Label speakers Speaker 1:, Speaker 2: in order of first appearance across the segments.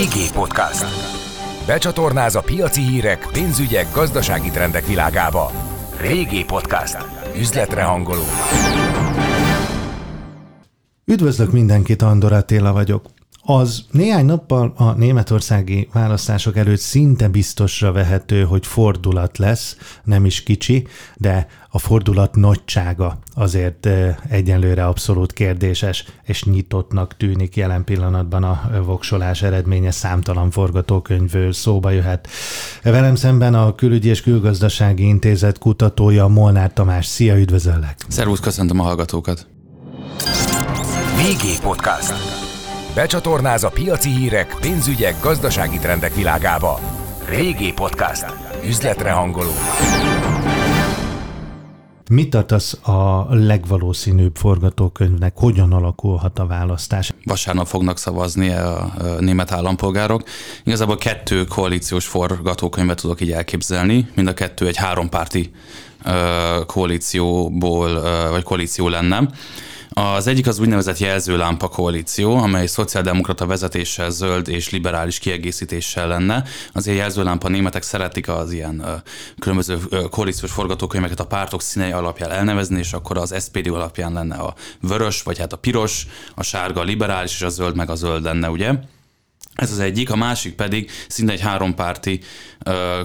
Speaker 1: BG Podcast. Becsatornáz a piaci hírek, pénzügyek, gazdasági trendek világába. Régi Podcast. Üzletre hangoló.
Speaker 2: Üdvözlök mindenkit, Andor Attila vagyok. Az néhány nappal a németországi választások előtt szinte biztosra vehető, hogy fordulat lesz, nem is kicsi, de a fordulat nagysága azért egyenlőre abszolút kérdéses, és nyitottnak tűnik jelen pillanatban a voksolás eredménye számtalan forgatókönyvből szóba jöhet. Velem szemben a Külügyi és Külgazdasági Intézet kutatója Molnár Tamás. Szia, üdvözöllek!
Speaker 3: Szervusz, köszöntöm a hallgatókat!
Speaker 1: VG Podcast. Becsatornáz a piaci hírek, pénzügyek, gazdasági trendek világába. Régi Podcast. Üzletre hangoló.
Speaker 2: Mit tartasz a legvalószínűbb forgatókönyvnek? Hogyan alakulhat a választás?
Speaker 3: Vasárnap fognak szavazni a német állampolgárok. Igazából kettő koalíciós forgatókönyvet tudok így elképzelni. Mind a kettő egy hárompárti koalícióból, vagy koalíció lenne. Az egyik az úgynevezett jelzőlámpa koalíció, amely szociáldemokrata vezetéssel, zöld és liberális kiegészítéssel lenne. Azért jelzőlámpa németek szeretik az ilyen különböző koalíciós forgatókönyveket a pártok színei alapján elnevezni, és akkor az SPD alapján lenne a vörös, vagy hát a piros, a sárga a liberális, és a zöld meg a zöld lenne, ugye? Ez az egyik, a másik pedig szinte egy hárompárti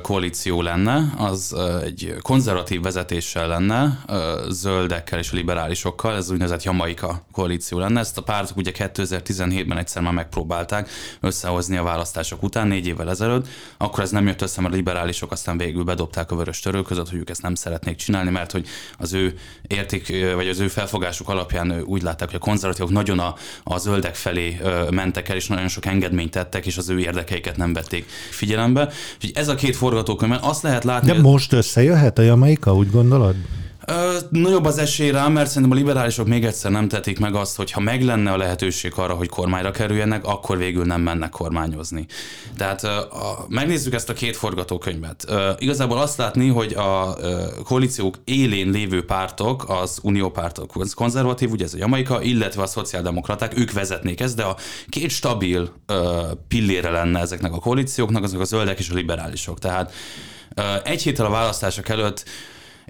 Speaker 3: koalíció lenne, az egy konzervatív vezetéssel lenne, zöldekkel és liberálisokkal, ez úgynevezett Jamaika koalíció lenne. Ezt a pártok ugye 2017-ben egyszer már megpróbálták összehozni a választások után, négy évvel ezelőtt, akkor ez nem jött össze, mert a liberálisok aztán végül bedobták a vörös törő között, hogy ők ezt nem szeretnék csinálni, mert hogy az ő érték, vagy az ő felfogásuk alapján úgy látták, hogy a konzervatívok nagyon a, a zöldek felé mentek el, és nagyon sok engedményt tettek, és az ő érdekeiket nem vették figyelembe. Úgyhogy ez a két forgatókönyv, azt lehet látni...
Speaker 2: De most összejöhet a Jamaika, úgy gondolod?
Speaker 3: Ö, nagyobb az esély rá, mert szerintem a liberálisok még egyszer nem tetik meg azt, hogy ha meg lenne a lehetőség arra, hogy kormányra kerüljenek, akkor végül nem mennek kormányozni. Tehát ö, a, megnézzük ezt a két forgatókönyvet. Ö, igazából azt látni, hogy a ö, koalíciók élén lévő pártok, az uniópártok, az konzervatív, ugye ez a Jamaika, illetve a szociáldemokraták, ők vezetnék ezt, de a két stabil ö, pillére lenne ezeknek a koalícióknak, azok a zöldek és a liberálisok. Tehát ö, egy héttel a választások előtt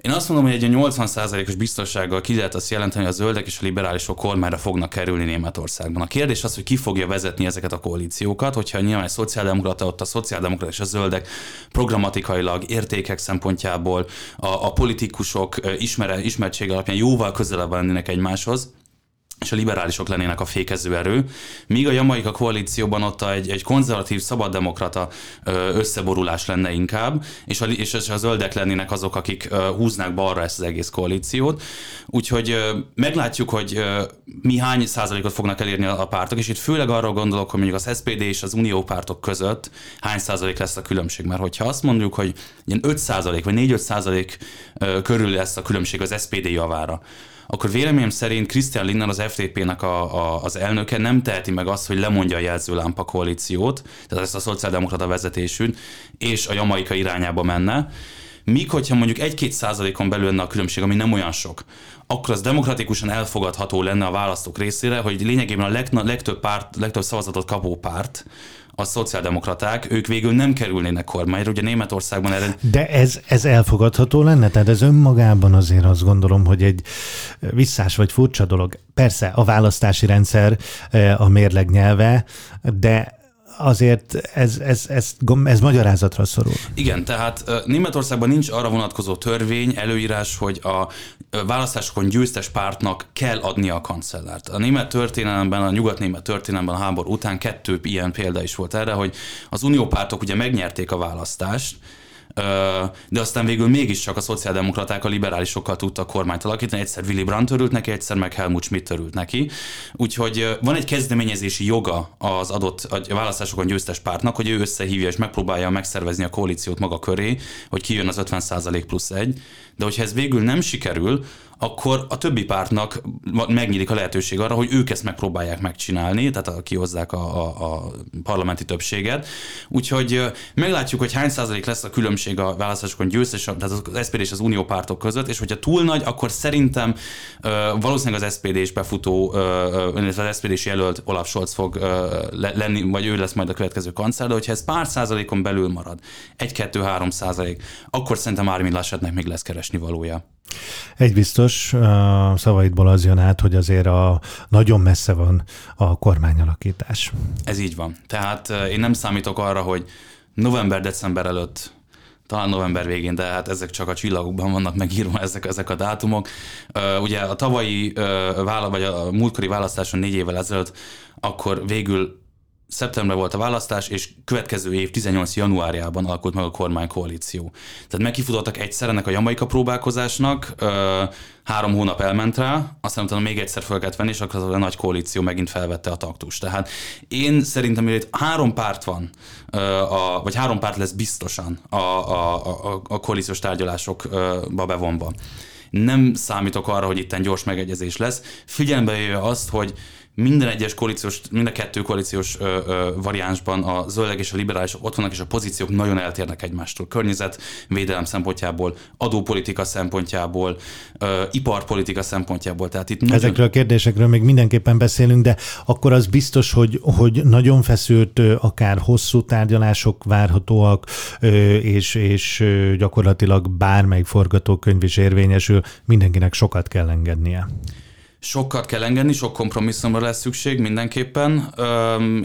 Speaker 3: én azt mondom, hogy egy 80%-os biztonsággal ki lehet azt jelenteni, hogy a zöldek és a liberálisok kormányra fognak kerülni Németországban. A kérdés az, hogy ki fogja vezetni ezeket a koalíciókat, hogyha nyilván egy szociáldemokrata, ott a szociáldemokrata és a zöldek programatikailag, értékek szempontjából, a, a politikusok ismere, ismertség alapján jóval közelebb lennének egymáshoz, és a liberálisok lennének a fékező erő, míg a jamaika koalícióban ott egy, egy konzervatív, szabaddemokrata összeborulás lenne inkább, és a, és a zöldek lennének azok, akik húznák balra ezt az egész koalíciót. Úgyhogy meglátjuk, hogy mi hány százalékot fognak elérni a pártok, és itt főleg arra gondolok, hogy mondjuk az SPD és az unió pártok között hány százalék lesz a különbség. Mert hogyha azt mondjuk, hogy ilyen 5 százalék vagy 4-5 százalék körül lesz a különbség az SPD javára, akkor véleményem szerint Christian Lindner, az FDP-nek a, a, az elnöke nem teheti meg azt, hogy lemondja a jelzőlámpa koalíciót, tehát ezt a szociáldemokrata vezetésűt, és a jamaika irányába menne. Míg hogyha mondjuk 1-2 százalékon belül lenne a különbség, ami nem olyan sok, akkor az demokratikusan elfogadható lenne a választók részére, hogy lényegében a leg, legtöbb, párt, legtöbb szavazatot kapó párt a szociáldemokraták, ők végül nem kerülnének kormányra. Ugye Németországban erre...
Speaker 2: De ez, ez elfogadható lenne? Tehát ez önmagában azért azt gondolom, hogy egy visszás vagy furcsa dolog. Persze a választási rendszer eh, a mérleg nyelve, de azért ez, ez, ez, ez magyarázatra szorul.
Speaker 3: Igen, tehát Németországban nincs arra vonatkozó törvény, előírás, hogy a választásokon győztes pártnak kell adnia a kancellárt. A német történelemben, a nyugat-német történelemben a háború után kettő ilyen példa is volt erre, hogy az uniópártok ugye megnyerték a választást, de aztán végül mégiscsak a szociáldemokraták a liberálisokkal tudtak kormányt alakítani, egyszer Willy Brandt örült neki, egyszer meg Helmut Schmidt örült neki. Úgyhogy van egy kezdeményezési joga az adott a választásokon győztes pártnak, hogy ő összehívja és megpróbálja megszervezni a koalíciót maga köré, hogy kijön az 50% plusz egy, de hogyha ez végül nem sikerül, akkor a többi pártnak megnyílik a lehetőség arra, hogy ők ezt megpróbálják megcsinálni, tehát kihozzák a, a, a parlamenti többséget. Úgyhogy meglátjuk, hogy hány százalék lesz a különbség a választásokon győztes, tehát az SPD és az unió pártok között, és hogyha túl nagy, akkor szerintem valószínűleg az SPD és befutó, illetve az SPD és jelölt Olaf Scholz fog lenni, vagy ő lesz majd a következő kancellár, de hogyha ez pár százalékon belül marad, 1-2-3 százalék, akkor szerintem Armin Laschetnek még lesz keresni valója.
Speaker 2: Egy biztos, a szavaidból az jön át, hogy azért a, nagyon messze van a kormányalakítás.
Speaker 3: Ez így van. Tehát én nem számítok arra, hogy november-december előtt talán november végén, de hát ezek csak a csillagokban vannak megírva ezek, ezek a dátumok. ugye a tavalyi, vagy a múltkori választáson négy évvel ezelőtt, akkor végül szeptemberben volt a választás, és következő év 18. januárjában alakult meg a kormánykoalíció. Tehát megkifutottak egyszer ennek a jamaika próbálkozásnak, ö, három hónap elment rá, aztán utána még egyszer fel kellett venni, és akkor az a nagy koalíció megint felvette a taktust. Tehát én szerintem, hogy itt három párt van, ö, a, vagy három párt lesz biztosan a, a, a, a koalíciós tárgyalásokba bevonva. Nem számítok arra, hogy itt gyors megegyezés lesz. Figyelembe jöjjön azt, hogy minden egyes koalíciós, mind a kettő koalíciós ö, ö, variánsban a zöldek és a liberálisok ott vannak, és a pozíciók nagyon eltérnek egymástól. Környezetvédelem szempontjából, adópolitika szempontjából, ö, iparpolitika szempontjából. Tehát itt
Speaker 2: nagyon... Ezekről a kérdésekről még mindenképpen beszélünk, de akkor az biztos, hogy, hogy nagyon feszült, akár hosszú tárgyalások várhatóak, és, és gyakorlatilag bármely forgatókönyv is érvényesül, mindenkinek sokat kell engednie.
Speaker 3: Sokat kell engedni, sok kompromisszumra lesz szükség mindenképpen,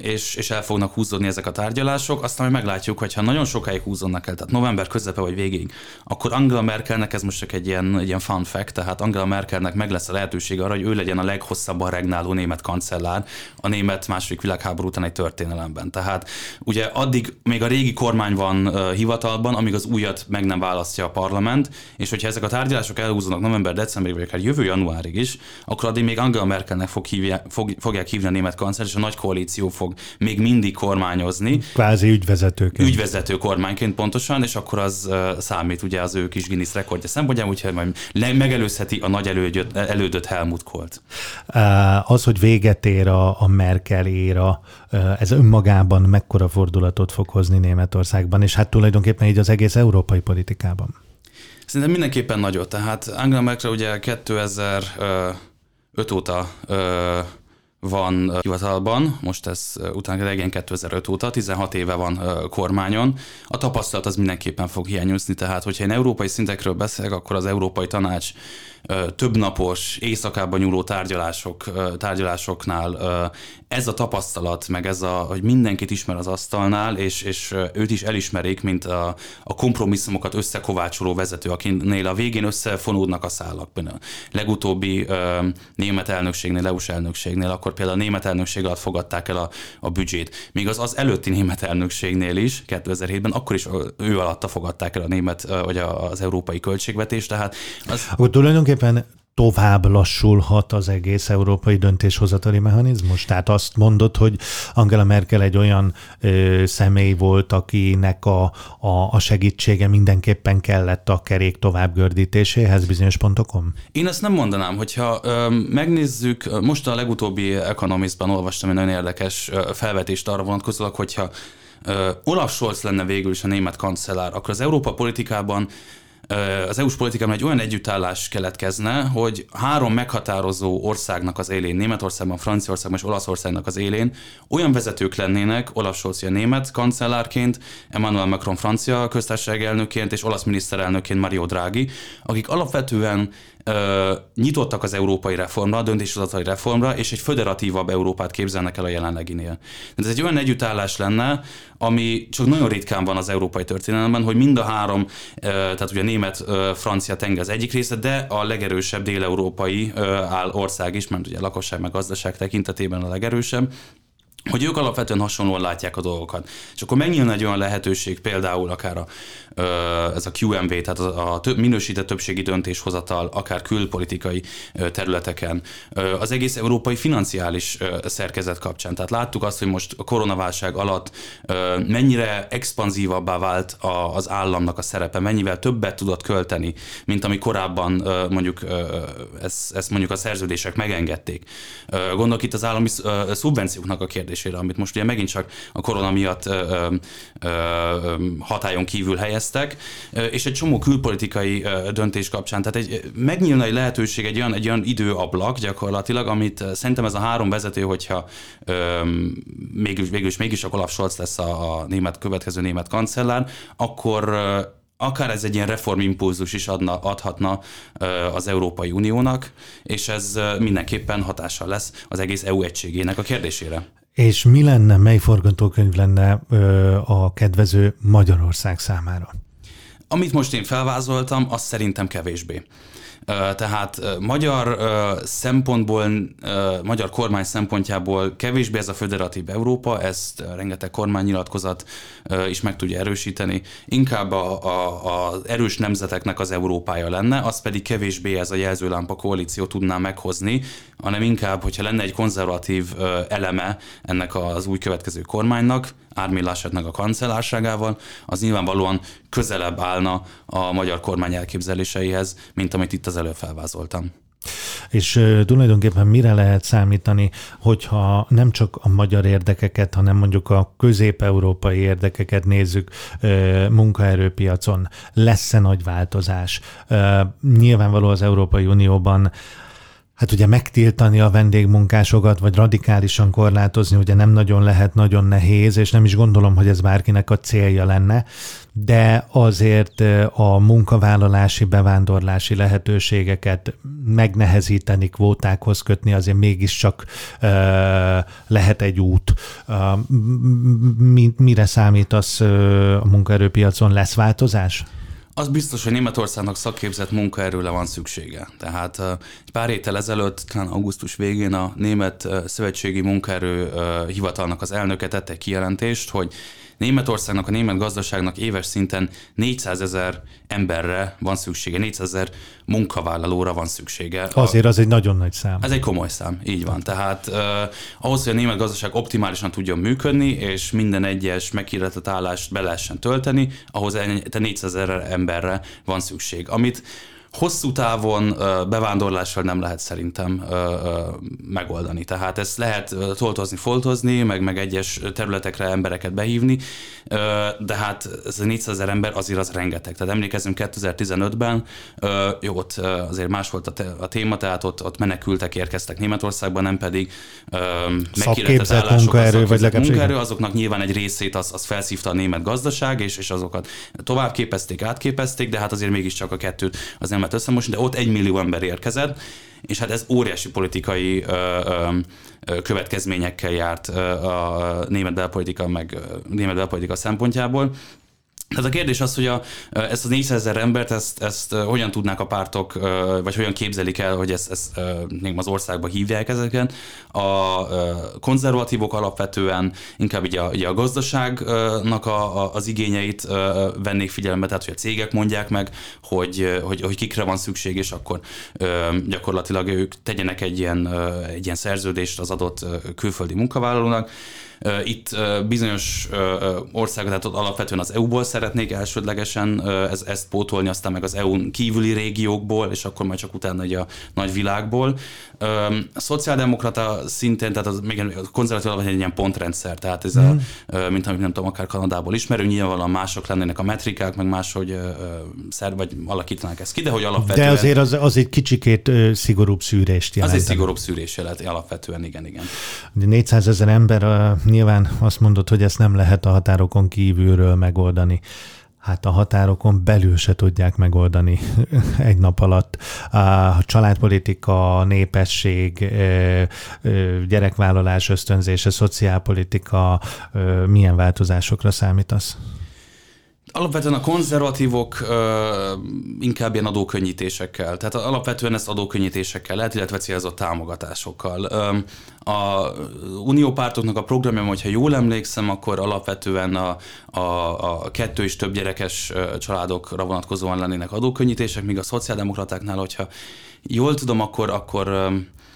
Speaker 3: és, és el fognak húzódni ezek a tárgyalások. Aztán majd meglátjuk, hogy ha nagyon sokáig húzódnak el, tehát november közepe vagy végig, akkor Angela Merkelnek, ez most csak egy ilyen, egy ilyen fun fact, tehát Angela Merkelnek meg lesz a lehetőség arra, hogy ő legyen a leghosszabban regnáló német kancellár a német második világháború után egy történelemben. Tehát ugye addig még a régi kormány van hivatalban, amíg az újat meg nem választja a parlament, és hogyha ezek a tárgyalások elhúzódnak november, decemberig, vagy akár jövő januárig is, akkor addig még Angela Merkelnek fog hívja, fog, fogják hívni a német kancellár, és a nagy koalíció fog még mindig kormányozni.
Speaker 2: Kvázi ügyvezetőként.
Speaker 3: Ügyvezető kormányként pontosan, és akkor az számít ugye az ő kis Guinness rekordja szempontjából, úgyhogy majd megelőzheti a nagy elődöt, elődöt Helmut Kolt.
Speaker 2: Az, hogy véget ér a, a Merkel éra, ez önmagában mekkora fordulatot fog hozni Németországban, és hát tulajdonképpen így az egész európai politikában.
Speaker 3: Szerintem mindenképpen nagyot. Tehát Angela Merkel ugye 2000 5 óta ö, van hivatalban, most ez utána regén 2005 óta, 16 éve van kormányon. A tapasztalat az mindenképpen fog hiányozni, tehát hogyha én európai szintekről beszélek, akkor az Európai Tanács többnapos, éjszakában nyúló tárgyalások, tárgyalásoknál ez a tapasztalat, meg ez a, hogy mindenkit ismer az asztalnál, és, és őt is elismerik, mint a, a kompromisszumokat összekovácsoló vezető, akinél a végén összefonódnak a szálak. A legutóbbi német elnökségnél, EU-s elnökségnél, akkor például a német elnökség alatt fogadták el a, a büdzsét. Még az az előtti német elnökségnél is, 2007-ben, akkor is ő alatta fogadták el a német, vagy az európai költségvetést, tehát
Speaker 2: az... Akkor tulajdonképpen tovább lassulhat az egész európai döntéshozatali mechanizmus? Tehát azt mondod, hogy Angela Merkel egy olyan ö, személy volt, akinek a, a, a segítsége mindenképpen kellett a kerék továbbgördítéséhez bizonyos pontokon?
Speaker 3: Én ezt nem mondanám, hogyha ö, megnézzük, most a legutóbbi Economistban olvastam egy nagyon érdekes felvetést arra vonatkozólag, hogyha Olaf Scholz lenne végül is a német kancellár, akkor az Európa politikában az EU-s politikában egy olyan együttállás keletkezne, hogy három meghatározó országnak az élén, Németországban, Franciaországban és Olaszországnak az élén olyan vezetők lennének, Olaf Scholz a német kancellárként, Emmanuel Macron francia köztársaság elnökként és olasz miniszterelnökként Mario Draghi, akik alapvetően ö, nyitottak az európai reformra, a döntéshozatai reformra, és egy föderatívabb Európát képzelnek el a jelenleginél. Ez egy olyan együttállás lenne, ami csak nagyon ritkán van az európai történelemben, hogy mind a három, ö, tehát ugye német, ö, francia tenger az egyik része, de a legerősebb déleurópai áll ország is, mert ugye lakosság meg gazdaság tekintetében a legerősebb, hogy ők alapvetően hasonlóan látják a dolgokat. És akkor megnyílna egy olyan lehetőség, például akár a, ez a QMV, tehát a, több, minősített többségi döntéshozatal, akár külpolitikai területeken, az egész európai financiális szerkezet kapcsán. Tehát láttuk azt, hogy most a koronaválság alatt mennyire expanzívabbá vált az államnak a szerepe, mennyivel többet tudott költeni, mint ami korábban mondjuk ezt, mondjuk a szerződések megengedték. Gondolok itt az állami szubvencióknak a kérdés kérdésére, amit most ugye megint csak a korona miatt hatályon kívül helyeztek, és egy csomó külpolitikai döntés kapcsán. Tehát egy, megnyílna egy lehetőség, egy olyan, egy olyan időablak gyakorlatilag, amit szerintem ez a három vezető, hogyha ö, mégis, mégis, mégis a Olaf Scholz lesz a, a német, következő német kancellár, akkor akár ez egy ilyen reformimpulzus is adna, adhatna az Európai Uniónak, és ez mindenképpen hatással lesz az egész EU egységének a kérdésére.
Speaker 2: És mi lenne, mely forgatókönyv lenne ö, a kedvező Magyarország számára?
Speaker 3: Amit most én felvázoltam, az szerintem kevésbé. Tehát magyar szempontból, magyar kormány szempontjából kevésbé ez a föderatív Európa, ezt rengeteg kormánynyilatkozat is meg tudja erősíteni. Inkább az erős nemzeteknek az Európája lenne, az pedig kevésbé ez a jelzőlámpa koalíció tudná meghozni, hanem inkább, hogyha lenne egy konzervatív eleme ennek az új következő kormánynak, Ármi Lassetnek a kancellárságával, az nyilvánvalóan közelebb állna a magyar kormány elképzeléseihez, mint amit itt az előbb felvázoltam.
Speaker 2: És tulajdonképpen mire lehet számítani, hogyha nem csak a magyar érdekeket, hanem mondjuk a közép-európai érdekeket nézzük munkaerőpiacon, lesz-e nagy változás? Nyilvánvaló az Európai Unióban Hát ugye megtiltani a vendégmunkásokat, vagy radikálisan korlátozni, ugye nem nagyon lehet, nagyon nehéz, és nem is gondolom, hogy ez bárkinek a célja lenne, de azért a munkavállalási, bevándorlási lehetőségeket megnehezíteni, kvótákhoz kötni, azért mégiscsak uh, lehet egy út. Uh, mire számítasz uh, a munkaerőpiacon? Lesz változás?
Speaker 3: Az biztos, hogy Németországnak szakképzett munkaerőre van szüksége. Tehát egy pár héttel ezelőtt, talán augusztus végén a Német Szövetségi Munkaerő Hivatalnak az elnöke tette egy kijelentést, hogy Németországnak, a német gazdaságnak éves szinten 400 ezer emberre van szüksége, 400 ezer munkavállalóra van szüksége.
Speaker 2: Azért az egy nagyon nagy szám.
Speaker 3: Ez egy komoly szám, így van. Tehát uh, ahhoz, hogy a német gazdaság optimálisan tudjon működni, és minden egyes meghirdetett állást be lehessen tölteni, ahhoz 400 ezer emberre van szükség. Amit hosszú távon bevándorlással nem lehet szerintem megoldani. Tehát ezt lehet toltozni, foltozni, meg, meg egyes területekre embereket behívni, de hát ez a 400 ezer ember azért az rengeteg. Tehát emlékezzünk 2015-ben, jó, ott azért más volt a, téma, tehát ott, ott menekültek érkeztek Németországba, nem pedig
Speaker 2: meghirdetett munkaerő, vagy legalább
Speaker 3: munkaerő, azoknak nyilván egy részét az, az felszívta a német gazdaság, és, és azokat tovább képezték, átképezték, de hát azért mégiscsak a kettőt az nem lehet összemosni, de ott egy millió ember érkezett, és hát ez óriási politikai ö, ö, következményekkel járt a német belpolitika, meg német belpolitika szempontjából. Tehát a kérdés az, hogy a, ezt az 400 ezer embert, ezt, ezt hogyan tudnák a pártok, vagy hogyan képzelik el, hogy ezt, ezt még az országba hívják ezeken. A konzervatívok alapvetően inkább ugye a, ugye a gazdaságnak a, a, az igényeit vennék figyelembe, tehát hogy a cégek mondják meg, hogy, hogy, hogy kikre van szükség, és akkor gyakorlatilag ők tegyenek egy ilyen, egy ilyen szerződést az adott külföldi munkavállalónak, itt bizonyos országok, tehát alapvetően az EU-ból szeretnék elsődlegesen ez, ezt pótolni, aztán meg az EU-n kívüli régiókból, és akkor majd csak utána egy a nagy világból. A szociáldemokrata szintén, tehát az még a konzervatív vagy egy ilyen pontrendszer, tehát ez mm. a, mhm. mint amit nem tudom, akár Kanadából ismerünk, nyilvánvalóan mások lennének a metrikák, meg máshogy szer, vagy alakítanák ezt ki, de hogy alapvetően...
Speaker 2: De azért az, az egy kicsikét szigorúbb szűrést jelent.
Speaker 3: Az egy szigorúbb szűrés jelent, alapvetően, igen, igen.
Speaker 2: 400 ezer ember nyilván azt mondod, hogy ezt nem lehet a határokon kívülről megoldani. Hát a határokon belül se tudják megoldani egy nap alatt. A családpolitika, népesség, gyerekvállalás ösztönzése, szociálpolitika, milyen változásokra számítasz?
Speaker 3: Alapvetően a konzervatívok uh, inkább ilyen adókönnyítésekkel, tehát alapvetően ezt adókönnyítésekkel lehet, illetve célzott támogatásokkal. Um, a uniópártoknak a programja, hogyha jól emlékszem, akkor alapvetően a, a, a kettő és több gyerekes családokra vonatkozóan lennének adókönnyítések, míg a szociáldemokratáknál, hogyha jól tudom, akkor, akkor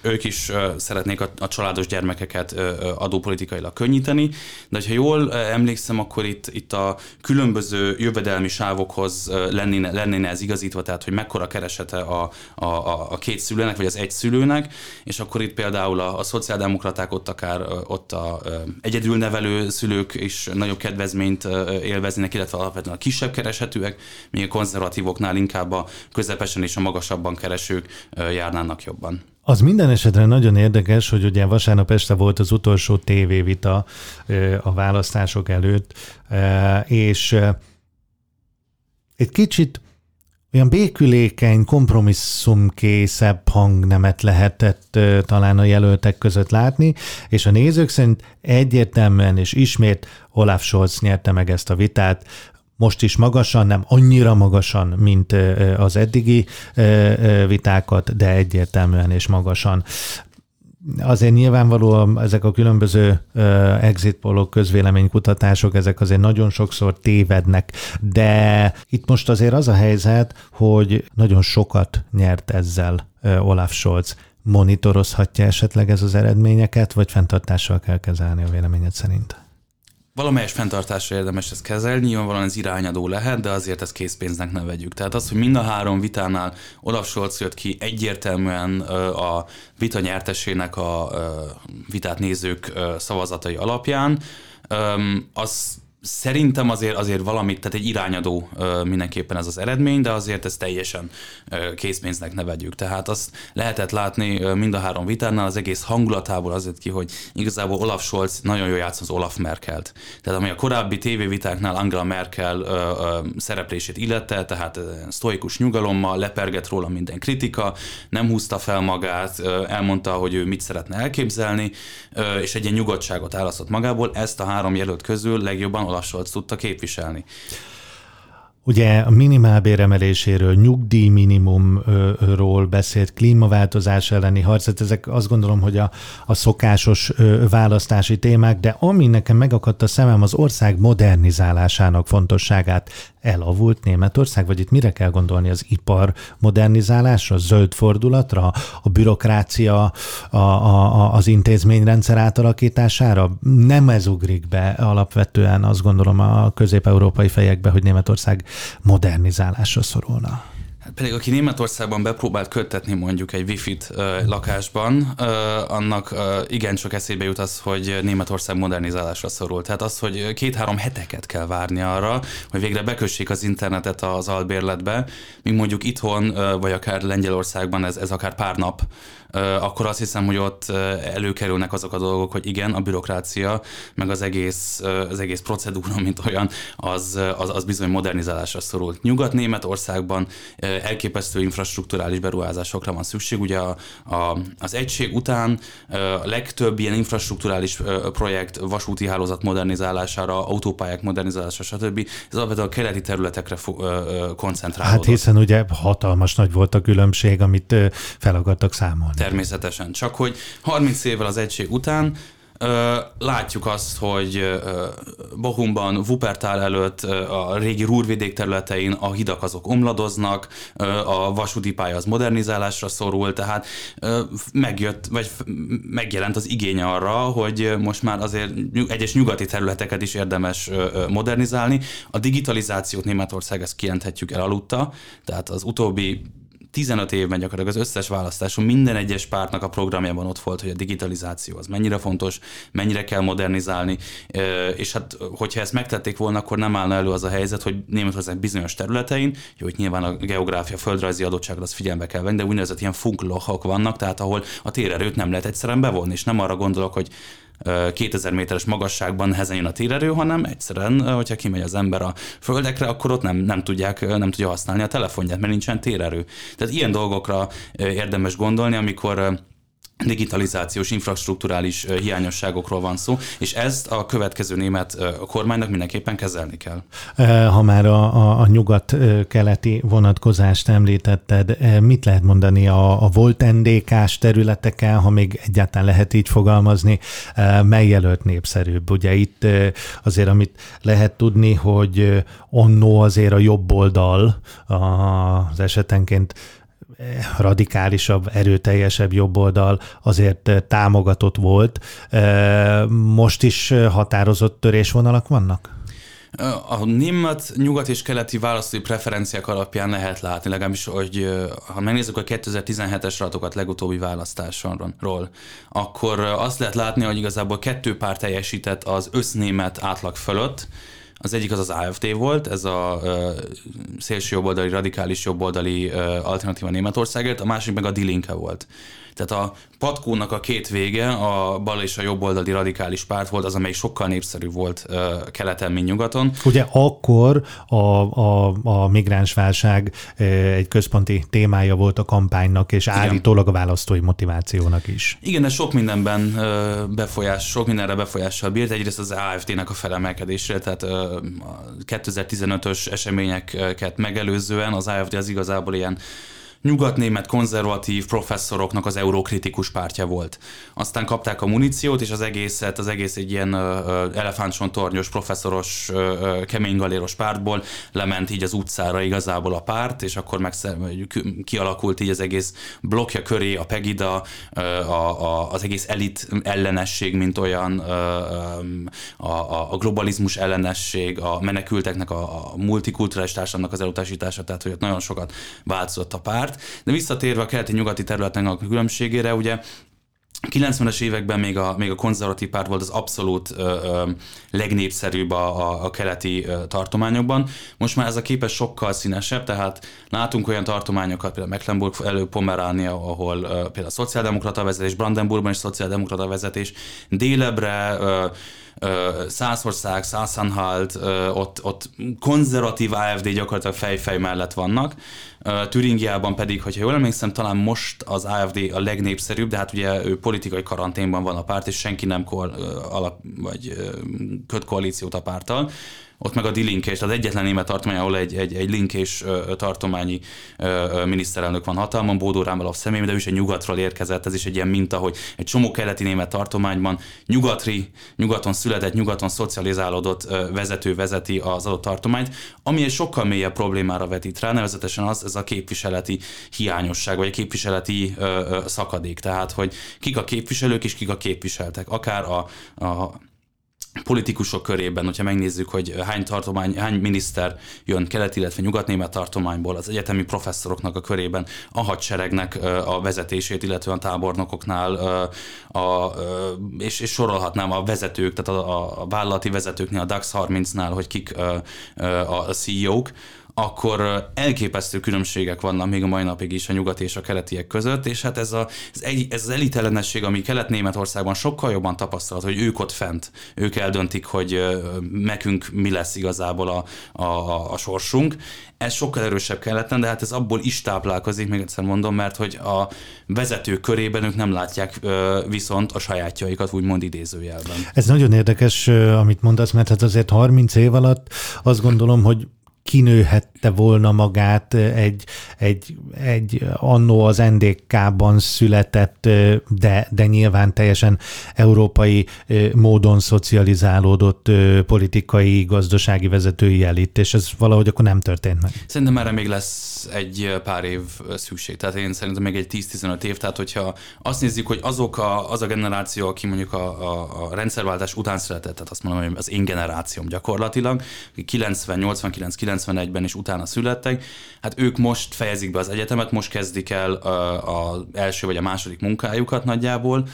Speaker 3: ők is szeretnék a, a családos gyermekeket adópolitikailag könnyíteni, de ha jól emlékszem, akkor itt, itt a különböző jövedelmi sávokhoz lennéne, lennéne ez igazítva, tehát hogy mekkora keresete a, a, a két szülőnek, vagy az egy szülőnek, és akkor itt például a, a szociáldemokraták ott akár ott a egyedülnevelő szülők is nagyobb kedvezményt élveznének, illetve alapvetően a kisebb keresetűek, míg a konzervatívoknál inkább a közepesen és a magasabban keresők járnának jobban.
Speaker 2: Az minden esetre nagyon érdekes, hogy ugye vasárnap este volt az utolsó tévévita a választások előtt, és egy kicsit olyan békülékeny, kompromisszumkészebb hangnemet lehetett talán a jelöltek között látni, és a nézők szerint egyértelműen és ismét Olaf Scholz nyerte meg ezt a vitát, most is magasan, nem annyira magasan, mint az eddigi vitákat, de egyértelműen és magasan. Azért nyilvánvalóan ezek a különböző exit polok, közvéleménykutatások, ezek azért nagyon sokszor tévednek, de itt most azért az a helyzet, hogy nagyon sokat nyert ezzel Olaf Scholz. Monitorozhatja esetleg ez az eredményeket, vagy fenntartással kell kezelni a véleményed szerint?
Speaker 3: Valamelyes fenntartásra érdemes ezt kezelni, nyilvánvalóan ez irányadó lehet, de azért ezt készpénznek ne vegyük. Tehát az, hogy mind a három vitánál Olaf Scholz jött ki egyértelműen a vita nyertesének a vitát nézők szavazatai alapján, az Szerintem azért, azért valamit, tehát egy irányadó mindenképpen ez az eredmény, de azért ezt teljesen készpénznek ne vegyük. Tehát azt lehetett látni mind a három vitánál, az egész hangulatából azért ki, hogy igazából Olaf Scholz nagyon jól játszott az Olaf Merkelt. Tehát ami a korábbi tévévitáknál Angela Merkel szereplését illette, tehát sztoikus nyugalommal, lepergett róla minden kritika, nem húzta fel magát, elmondta, hogy ő mit szeretne elképzelni, és egy ilyen nyugodtságot választott magából. Ezt a három jelölt közül legjobban Olaf tudta képviselni.
Speaker 2: Ugye a minimálbér emeléséről, nyugdíj beszélt, klímaváltozás elleni harc, hát ezek azt gondolom, hogy a, a szokásos választási témák, de ami nekem megakadt a szemem, az ország modernizálásának fontosságát elavult Németország, vagy itt mire kell gondolni az ipar modernizálásra, zöld fordulatra, a bürokrácia, a, a, az intézményrendszer átalakítására? Nem ez ugrik be alapvetően, azt gondolom a közép-európai fejekbe, hogy Németország modernizálásra szorulna.
Speaker 3: Hát pedig aki Németországban bepróbált köttetni mondjuk egy wifi-t uh, lakásban, uh, annak uh, igencsak eszébe jut az, hogy Németország modernizálásra szorul. Tehát az, hogy két-három heteket kell várni arra, hogy végre bekössék az internetet az albérletbe, míg mondjuk itthon, uh, vagy akár Lengyelországban ez, ez akár pár nap, akkor azt hiszem, hogy ott előkerülnek azok a dolgok, hogy igen, a bürokrácia, meg az egész, az egész procedúra, mint olyan, az, az, az bizony modernizálásra szorult. Nyugat-Németországban elképesztő infrastruktúrális beruházásokra van szükség. Ugye a, a, az egység után a legtöbb ilyen infrastruktúrális projekt vasúti hálózat modernizálására, autópályák modernizálására, stb. Ez alapvetően a keleti területekre koncentrálódott.
Speaker 2: Hát hiszen ugye hatalmas nagy volt a különbség, amit fel akartak számolni
Speaker 3: természetesen. Csak hogy 30 évvel az egység után Látjuk azt, hogy Bochumban, Wuppertal előtt, a régi Rúrvidék területein a hidak azok omladoznak, a vasúti pálya az modernizálásra szorul, tehát megjött, vagy megjelent az igény arra, hogy most már azért egyes nyugati területeket is érdemes modernizálni. A digitalizációt Németország ezt kijelenthetjük elaludta, tehát az utóbbi 15 évben gyakorlatilag az összes választáson minden egyes pártnak a programjában ott volt, hogy a digitalizáció az mennyire fontos, mennyire kell modernizálni, és hát hogyha ezt megtették volna, akkor nem állna elő az a helyzet, hogy Németország bizonyos területein, jó, hogy nyilván a geográfia, földrajzi adottságot az figyelembe kell venni, de úgynevezett ilyen funklohok vannak, tehát ahol a térerőt nem lehet egyszerűen bevonni, és nem arra gondolok, hogy 2000 méteres magasságban nehezen jön a térerő, hanem egyszerűen, hogyha kimegy az ember a földekre, akkor ott nem, nem, tudják, nem tudja használni a telefonját, mert nincsen térerő. Tehát ilyen dolgokra érdemes gondolni, amikor digitalizációs, infrastruktúrális hiányosságokról van szó, és ezt a következő német kormánynak mindenképpen kezelni kell.
Speaker 2: Ha már a, a, a nyugat-keleti vonatkozást említetted, mit lehet mondani a, a volt NDK-s területeken, ha még egyáltalán lehet így fogalmazni, mely jelölt népszerűbb? Ugye itt azért, amit lehet tudni, hogy onnó azért a jobb oldal az esetenként radikálisabb, erőteljesebb jobboldal azért eh, támogatott volt. Eh, most is határozott törésvonalak vannak?
Speaker 3: A német, nyugat és keleti választói preferenciák alapján lehet látni, legalábbis, hogy eh, ha megnézzük a 2017-es adatokat legutóbbi választásonról, akkor azt lehet látni, hogy igazából kettő pár teljesített az össznémet átlag fölött, az egyik az az AFD volt, ez a uh, szélső jobboldali, radikális jobboldali uh, alternatíva Németországért, a másik meg a Dilinke volt. Tehát a patkónak a két vége, a bal és a jobb oldali radikális párt volt, az, amely sokkal népszerű volt uh, keleten, mint nyugaton.
Speaker 2: Ugye akkor a, a, a migránsválság egy központi témája volt a kampánynak, és Igen. állítólag a választói motivációnak is.
Speaker 3: Igen, ez sok mindenben befolyás, sok mindenre befolyással bírt. Egyrészt az AFD-nek a felemelkedésre, tehát a 2015-ös eseményeket megelőzően az AFD az igazából ilyen nyugatnémet konzervatív professzoroknak az eurokritikus pártja volt. Aztán kapták a muníciót, és az egészet, az egész egy ilyen elefántsontornyos, professzoros, keménygaléros pártból lement így az utcára igazából a párt, és akkor meg kialakult így az egész blokja köré a Pegida, az egész elit ellenesség, mint olyan, a globalizmus ellenesség, a menekülteknek, a, a multikulturális társadalomnak az elutasítása, tehát hogy ott nagyon sokat változott a párt. De visszatérve a keleti-nyugati területen a különbségére, ugye 90-es években még a, még a konzervatív párt volt az abszolút ö, ö, legnépszerűbb a, a, a keleti ö, tartományokban. Most már ez a képes sokkal színesebb, tehát látunk olyan tartományokat, például Mecklenburg elő Pomeránia, ahol ö, például a szociáldemokrata vezetés, Brandenburgban is szociáldemokrata vezetés, délebre ö, Szászország, Szászenhalt, ott, ott konzervatív AFD gyakorlatilag fejfej mellett vannak. Türingiában pedig, hogyha jól emlékszem, talán most az AFD a legnépszerűbb, de hát ugye ő politikai karanténban van a párt, és senki nem kor, alap, vagy köt koalíciót a párttal ott meg a dilinkés, az egyetlen német tartomány, ahol egy, egy, egy linkés tartományi miniszterelnök van hatalmon, Bódó Rámbalov személyében, de ő is egy nyugatról érkezett, ez is egy ilyen minta, hogy egy csomó keleti német tartományban nyugatri, nyugaton született, nyugaton szocializálódott vezető vezeti az adott tartományt, ami egy sokkal mélyebb problémára vetít rá, nevezetesen az, ez a képviseleti hiányosság, vagy a képviseleti szakadék, tehát hogy kik a képviselők és kik a képviseltek, akár a, a politikusok körében, hogyha megnézzük, hogy hány tartomány, hány miniszter jön kelet, illetve nyugatnémet tartományból, az egyetemi professzoroknak a körében, a hadseregnek a vezetését, illetve a tábornokoknál, a, és, és sorolhatnám a vezetők, tehát a, a vállalati vezetőknél, a DAX 30-nál, hogy kik a, a CEO-k, akkor elképesztő különbségek vannak még a mai napig is a nyugati és a keletiek között, és hát ez, a, ez, egy, ez az elitellenesség, ami Kelet-Németországban sokkal jobban tapasztalhat, hogy ők ott fent, ők eldöntik, hogy nekünk mi lesz igazából a, a, a sorsunk. Ez sokkal erősebb keleten, de hát ez abból is táplálkozik, még egyszer mondom, mert hogy a vezetők körében ők nem látják viszont a sajátjaikat, úgymond idézőjelben.
Speaker 2: Ez nagyon érdekes, amit mondasz, mert hát azért 30 év alatt azt gondolom, hogy kinőhette volna magát egy, egy, egy annó az NDK-ban született, de, de nyilván teljesen európai módon szocializálódott politikai, gazdasági vezetői elit, és ez valahogy akkor nem történt meg.
Speaker 3: Szerintem erre még lesz egy pár év szükség, tehát én szerintem még egy 10-15 év, tehát hogyha azt nézzük, hogy azok a, az a generáció, aki mondjuk a, a, a rendszerváltás után született, tehát azt mondom, hogy az én generációm gyakorlatilag, 90, 89, 91-ben és utána születtek, hát ők most fejezik be az egyetemet, most kezdik el az első vagy a második munkájukat nagyjából,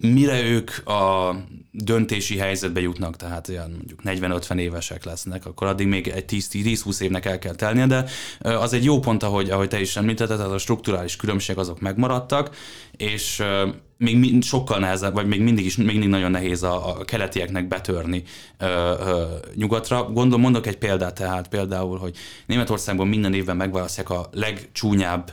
Speaker 3: mire ők a döntési helyzetbe jutnak, tehát olyan mondjuk 40-50 évesek lesznek, akkor addig még egy 10-20 évnek el kell telnie, de az egy jó pont, ahogy, ahogy te is említetted, tehát a strukturális különbségek azok megmaradtak, és még sokkal nehezebb, vagy még mindig is még mindig nagyon nehéz a, a keletieknek betörni ö, ö, nyugatra. Gondolom, mondok egy példát tehát, például, hogy Németországban minden évben megválasztják a legcsúnyább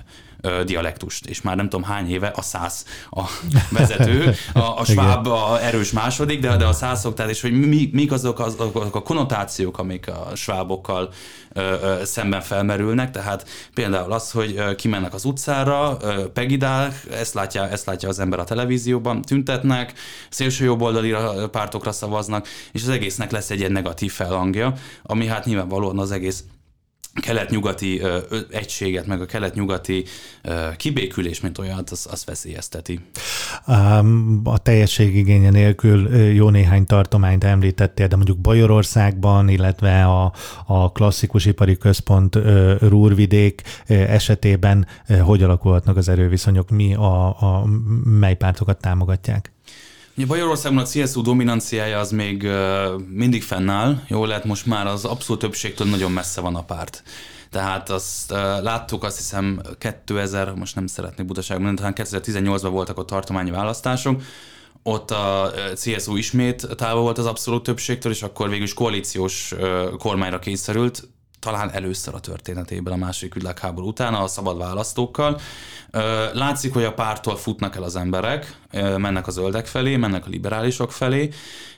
Speaker 3: dialektust, és már nem tudom hány éve a száz a vezető, a, a sváb a erős második, de, de a szászok, tehát és hogy mi, mik azok, azok a konnotációk, amik a svábokkal ö, ö, szemben felmerülnek, tehát például az, hogy kimennek az utcára, pegidál, ezt látja, ezt látja az ember a televízióban, tüntetnek, szélső jobboldali pártokra szavaznak, és az egésznek lesz egy ilyen negatív felhangja, ami hát nyilvánvalóan az egész kelet-nyugati ö, egységet, meg a kelet-nyugati ö, kibékülés, mint olyat, az, az veszélyezteti.
Speaker 2: A teljesség igénye nélkül jó néhány tartományt említettél, de mondjuk Bajorországban, illetve a, a klasszikus ipari központ Rúrvidék esetében hogy alakulhatnak az erőviszonyok, mi a, a mely pártokat támogatják?
Speaker 3: Ugye Bajorországban a CSU dominanciája az még mindig fennáll, jó lehet most már az abszolút többségtől nagyon messze van a párt. Tehát azt láttuk, azt hiszem 2000, most nem szeretnék butaságban, talán 2018-ban voltak a tartományi választások, ott a CSU ismét távol volt az abszolút többségtől, és akkor végül is koalíciós kormányra kényszerült, talán először a történetében a második világháború után a szabad választókkal. Látszik, hogy a pártól futnak el az emberek, mennek a zöldek felé, mennek a liberálisok felé.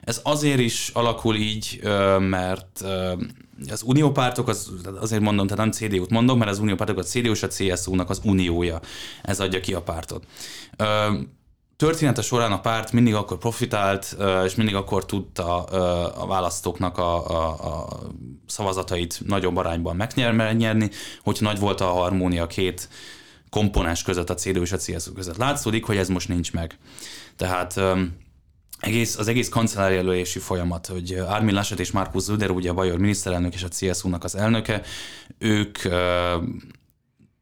Speaker 3: Ez azért is alakul így, mert az uniópártok, az, azért mondom, tehát nem CDU-t mondom, mert az uniópártok a CDU és a CSU-nak az uniója. Ez adja ki a pártot története során a párt mindig akkor profitált, és mindig akkor tudta a választóknak a, a, a szavazatait nagyobb arányban megnyerni, hogyha nagy volt a harmónia két komponens között, a CDU és a CSU között. Látszódik, hogy ez most nincs meg. Tehát egész, az egész kancellárjelölési folyamat, hogy Armin Laschet és Markus Söder, ugye a Bajor miniszterelnök és a CSU-nak az elnöke, ők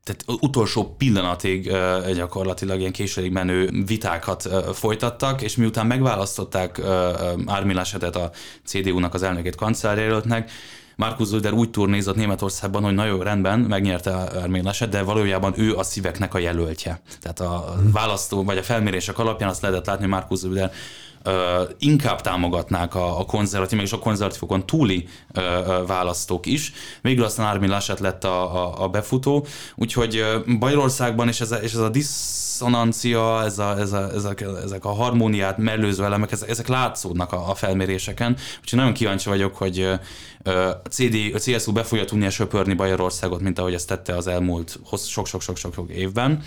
Speaker 3: tehát utolsó pillanatig gyakorlatilag ilyen későig menő vitákat folytattak, és miután megválasztották Armin Laschetet a CDU-nak az elnökét kancellárjelöltnek, Markus Söder úgy turnézott Németországban, hogy nagyon rendben, megnyerte Armin Laschet, de valójában ő a szíveknek a jelöltje. Tehát a választó, vagy a felmérések alapján azt lehetett látni, hogy Markus Söder inkább támogatnák a, a konzervatív, és a konzervatívokon túli választók is. Végül aztán Armin Laschet lett a, a, a befutó, úgyhogy Bajorországban, és ez a, és ez a diszonancia, ez a, ez a, ezek, ezek a harmóniát mellőző elemek, ezek, ezek látszódnak a, a felméréseken, úgyhogy nagyon kíváncsi vagyok, hogy a, CD, a CSU be fogja tudni söpörni Bajorországot, mint ahogy ezt tette az elmúlt sok-sok-sok-sok évben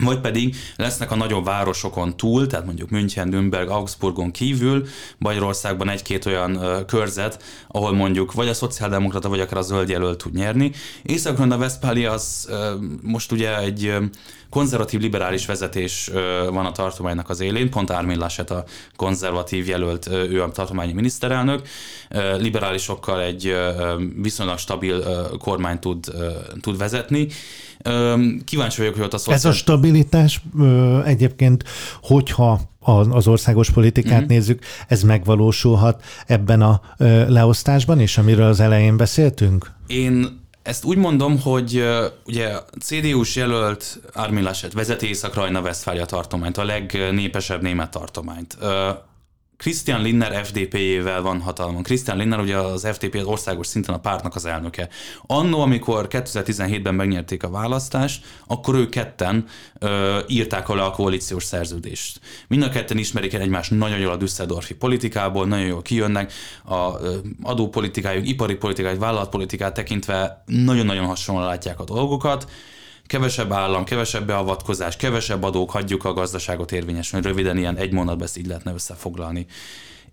Speaker 3: vagy pedig lesznek a nagyobb városokon túl, tehát mondjuk München, Nürnberg, Augsburgon kívül, Magyarországban egy-két olyan ö, körzet, ahol mondjuk vagy a szociáldemokrata, vagy akár a zöld jelölt tud nyerni. észak a Westphalia az ö, most ugye egy ö, konzervatív liberális vezetés van a tartománynak az élén, pont Armin Laschet a konzervatív jelölt, ő a tartományi miniszterelnök, liberálisokkal egy viszonylag stabil kormány tud, tud vezetni. Kíváncsi vagyok, hogy ott a
Speaker 2: szociál... Ez a stabilitás egyébként, hogyha az országos politikát mm-hmm. nézzük, ez megvalósulhat ebben a leosztásban is, amiről az elején beszéltünk?
Speaker 3: Én ezt úgy mondom, hogy ugye CDU-s jelölt Armin Laschet vezeti Észak-Rajna-Vesztfália tartományt, a legnépesebb német tartományt. Christian Linner FDP-jével van hatalmon. Christian Linner ugye az FDP az országos szinten a pártnak az elnöke. Annó, amikor 2017-ben megnyerték a választást, akkor ők ketten ö, írták alá a koalíciós szerződést. Mind a ketten ismerik el egymást nagyon jól a Düsseldorfi politikából, nagyon jól kijönnek, a ö, adópolitikájuk, ipari politikájuk, vállalatpolitikát tekintve nagyon-nagyon hasonlóan látják a dolgokat kevesebb állam, kevesebb beavatkozás, kevesebb adók, hagyjuk a gazdaságot érvényesülni. Röviden ilyen egy mondatban ezt így lehetne összefoglalni.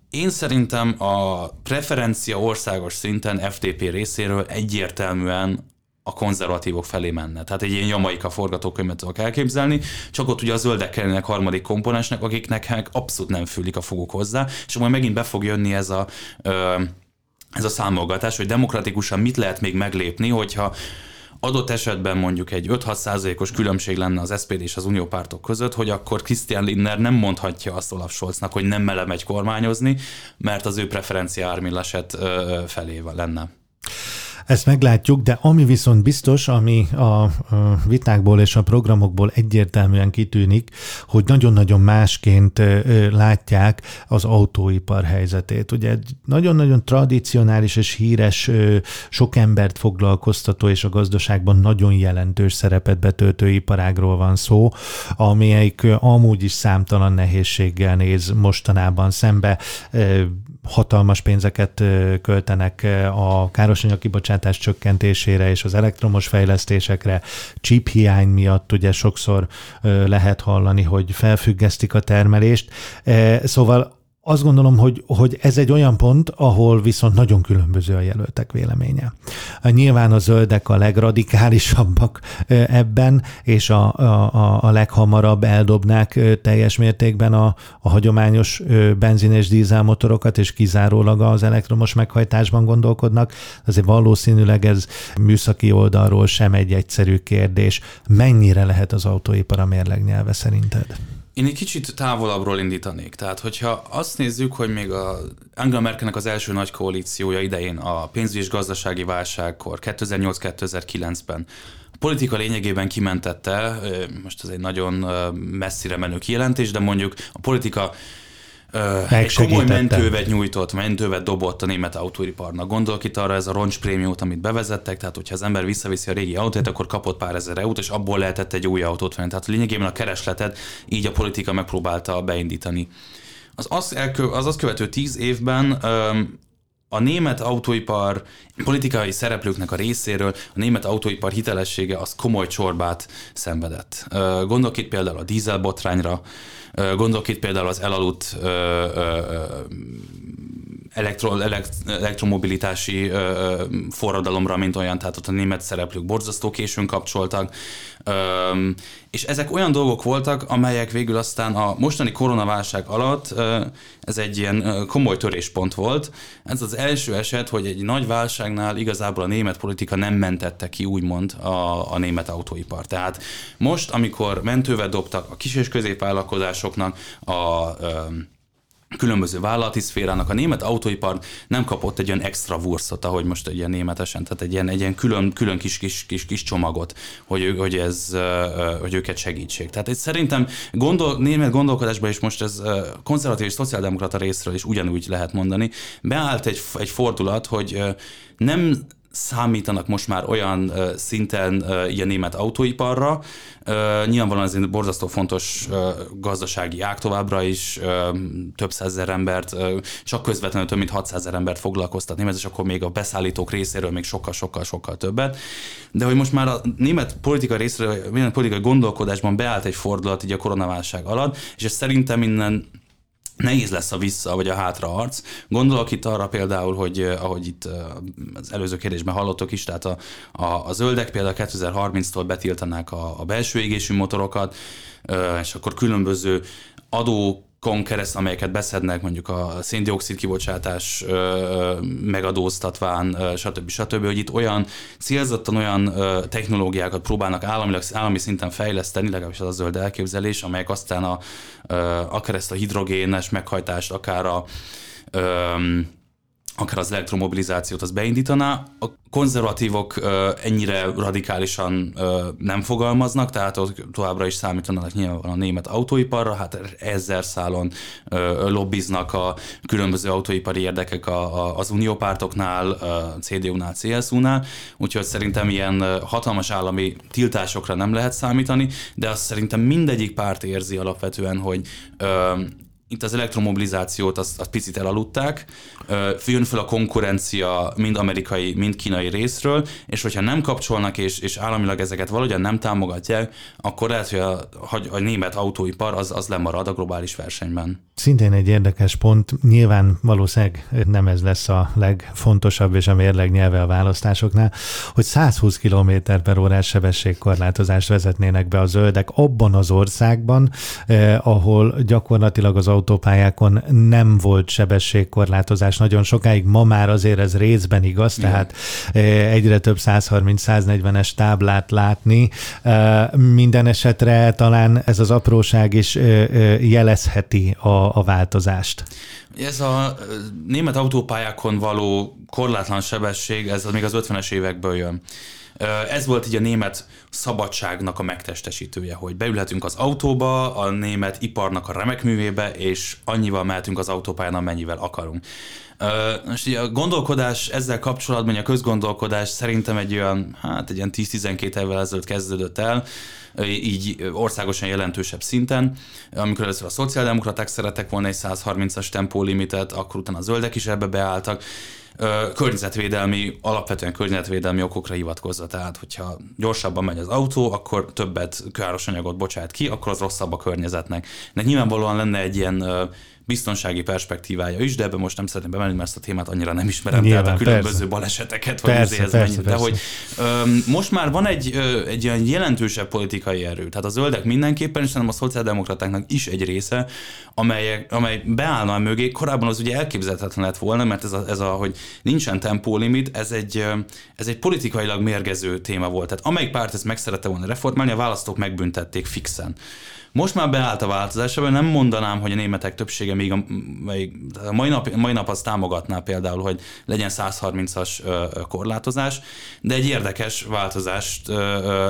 Speaker 3: Én szerintem a preferencia országos szinten FTP részéről egyértelműen a konzervatívok felé menne. Tehát egy ilyen jamaika forgatókönyvet tudok elképzelni, csak ott ugye a zöldek kellene harmadik komponensnek, akiknek abszolút nem fülik a foguk hozzá, és majd megint be fog jönni ez a, ez a számolgatás, hogy demokratikusan mit lehet még meglépni, hogyha adott esetben mondjuk egy 5-6 százalékos különbség lenne az SPD és az unió pártok között, hogy akkor Christian Lindner nem mondhatja azt Olaf Scholznak, hogy nem mele megy kormányozni, mert az ő preferencia Armin Laschet felé lenne.
Speaker 2: Ezt meglátjuk, de ami viszont biztos, ami a vitákból és a programokból egyértelműen kitűnik, hogy nagyon-nagyon másként látják az autóipar helyzetét. Ugye nagyon-nagyon tradicionális és híres, sok embert foglalkoztató és a gazdaságban nagyon jelentős szerepet betöltő iparágról van szó, amelyik amúgy is számtalan nehézséggel néz mostanában szembe hatalmas pénzeket költenek a károsanyag kibocsátás csökkentésére és az elektromos fejlesztésekre. Chip hiány miatt ugye sokszor lehet hallani, hogy felfüggesztik a termelést. Szóval azt gondolom, hogy, hogy ez egy olyan pont, ahol viszont nagyon különböző a jelöltek véleménye. Nyilván a zöldek a legradikálisabbak ebben, és a, a, a leghamarabb eldobnák teljes mértékben a, a hagyományos benzin és dízelmotorokat, és kizárólag az elektromos meghajtásban gondolkodnak. Azért valószínűleg ez műszaki oldalról sem egy egyszerű kérdés. Mennyire lehet az autóipar a mérleg nyelve szerinted?
Speaker 3: Én egy kicsit távolabbról indítanék. Tehát, hogyha azt nézzük, hogy még a Angela Merkelnek az első nagy koalíciója idején a pénzügyi és gazdasági válságkor 2008-2009-ben a politika lényegében kimentette, most ez egy nagyon messzire menő kijelentés, de mondjuk a politika egy komoly mentővet nyújtott, mentővet dobott a német autóiparnak. Gondolok itt arra ez a roncsprémiót, amit bevezettek, tehát hogyha az ember visszaviszi a régi autót, akkor kapott pár ezer eurót, és abból lehetett egy új autót venni. Tehát lényegében a keresletet így a politika megpróbálta beindítani. Az azt, az azt követő tíz évben a német autóipar politikai szereplőknek a részéről a német autóipar hitelessége az komoly csorbát szenvedett. Gondolok itt például a dízelbotrányra, Gondolok itt például az elaludt elektro, elekt, elektromobilitási ö, forradalomra, mint olyan, tehát ott a német szereplők borzasztó későn kapcsoltak, ö, és ezek olyan dolgok voltak, amelyek végül aztán a mostani koronaválság alatt ö, ez egy ilyen komoly töréspont volt. Ez az első eset, hogy egy nagy válságnál igazából a német politika nem mentette ki úgymond a, a német autóipar. Tehát most, amikor mentővel dobtak a kis és középvállalkozásoknak, a ö, különböző vállalati szférának. A német autóipar nem kapott egy olyan extra vurszot, ahogy most egy ilyen németesen, tehát egy ilyen, egy ilyen külön, külön kis, kis, kis, kis csomagot, hogy, hogy, ez, hogy őket segítség. Tehát egy szerintem gondol, német gondolkodásban is most ez konzervatív és szociáldemokrata részről is ugyanúgy lehet mondani. Beállt egy, egy fordulat, hogy nem számítanak most már olyan szinten uh, ilyen német autóiparra. Nyilvánvalóan ez egy borzasztó fontos gazdasági ág továbbra is, több százezer embert, csak közvetlenül több mint 600 ezer embert foglalkoztat német, és akkor még a beszállítók részéről még sokkal-sokkal-sokkal többet. De hogy most már a német politika részéről, német politikai gondolkodásban beállt egy fordulat így a koronaválság alatt, és ez szerintem innen nehéz lesz a vissza vagy a hátra arc. Gondolok itt arra például, hogy eh, ahogy itt eh, az előző kérdésben hallottok is, tehát a, a, a zöldek például 2030-tól betiltanák a, a belső égésű motorokat, eh, és akkor különböző adó kon keresztül, amelyeket beszednek, mondjuk a széndiokszid kibocsátás megadóztatván, stb. stb., hogy itt olyan célzottan olyan technológiákat próbálnak államilag, állami szinten fejleszteni, legalábbis az a zöld elképzelés, amelyek aztán a, akár ezt a hidrogénes meghajtást, akár a akár az elektromobilizációt az beindítaná. A konzervatívok ennyire radikálisan nem fogalmaznak, tehát ott továbbra is számítanak nyilván a német autóiparra, hát ezer szálon lobbiznak a különböző autóipari érdekek az uniópártoknál, a CDU-nál, CSU-nál, úgyhogy szerintem ilyen hatalmas állami tiltásokra nem lehet számítani, de azt szerintem mindegyik párt érzi alapvetően, hogy itt az elektromobilizációt azt, azt picit elaludták, jön fel a konkurencia mind amerikai, mind kínai részről, és hogyha nem kapcsolnak és, és államilag ezeket valahogyan nem támogatják, akkor lehet, hogy a, a német autóipar az, az lemarad a globális versenyben.
Speaker 2: Szintén egy érdekes pont, nyilván valószínűleg nem ez lesz a legfontosabb és a mérleg nyelve a választásoknál, hogy 120 km per órás sebességkorlátozást vezetnének be a zöldek abban az országban, eh, ahol gyakorlatilag az autópályákon nem volt sebességkorlátozás nagyon sokáig, ma már azért ez részben igaz, Igen. tehát egyre több 130-140-es táblát látni. Minden esetre talán ez az apróság is jelezheti a, a változást.
Speaker 3: Ez a német autópályákon való korlátlan sebesség, ez még az 50-es évekből jön. Ez volt így a német szabadságnak a megtestesítője, hogy beülhetünk az autóba, a német iparnak a remek művébe, és annyival mehetünk az autópályán, amennyivel akarunk. Most a gondolkodás ezzel kapcsolatban, a közgondolkodás szerintem egy olyan, hát egy ilyen 10-12 évvel ezelőtt kezdődött el, így országosan jelentősebb szinten. Amikor először a szociáldemokraták szeretek volna egy 130-as tempólimitet, akkor utána a zöldek is ebbe beálltak környezetvédelmi, alapvetően környezetvédelmi okokra hivatkozva. Tehát, hogyha gyorsabban megy az autó, akkor többet káros anyagot bocsát ki, akkor az rosszabb a környezetnek. Nek nyilvánvalóan lenne egy ilyen biztonsági perspektívája is, de ebbe most nem szeretném bemenni, mert ezt a témát annyira nem ismerem, Nyilván, tehát a különböző persze. baleseteket, vagy persze, ez persze, persze. de hogy ö, most már van egy, ö, egy ilyen jelentősebb politikai erő, tehát a zöldek mindenképpen, és szerintem a szociáldemokratáknak is egy része, amelyek, amely beállna a mögé, korábban az ugye elképzelhetetlen lett volna, mert ez a, ez a hogy nincsen tempólimit, ez egy, ez egy politikailag mérgező téma volt. Tehát amelyik párt ezt meg szerette volna reformálni, a választók megbüntették fixen. Most már beállt a változás, nem mondanám, hogy a németek többsége még a, még, a mai, nap, mai nap az támogatná például, hogy legyen 130-as korlátozás, de egy érdekes változást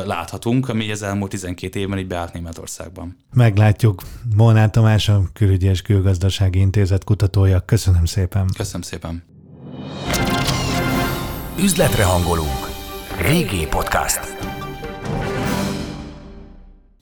Speaker 3: láthatunk, ami az elmúlt 12 évben így beállt Németországban.
Speaker 2: Meglátjuk. Molnár Tamás, a Külügyi és Külgazdasági Intézet kutatója. Köszönöm szépen.
Speaker 3: Köszönöm szépen.
Speaker 1: Üzletre hangolunk. Régi podcast.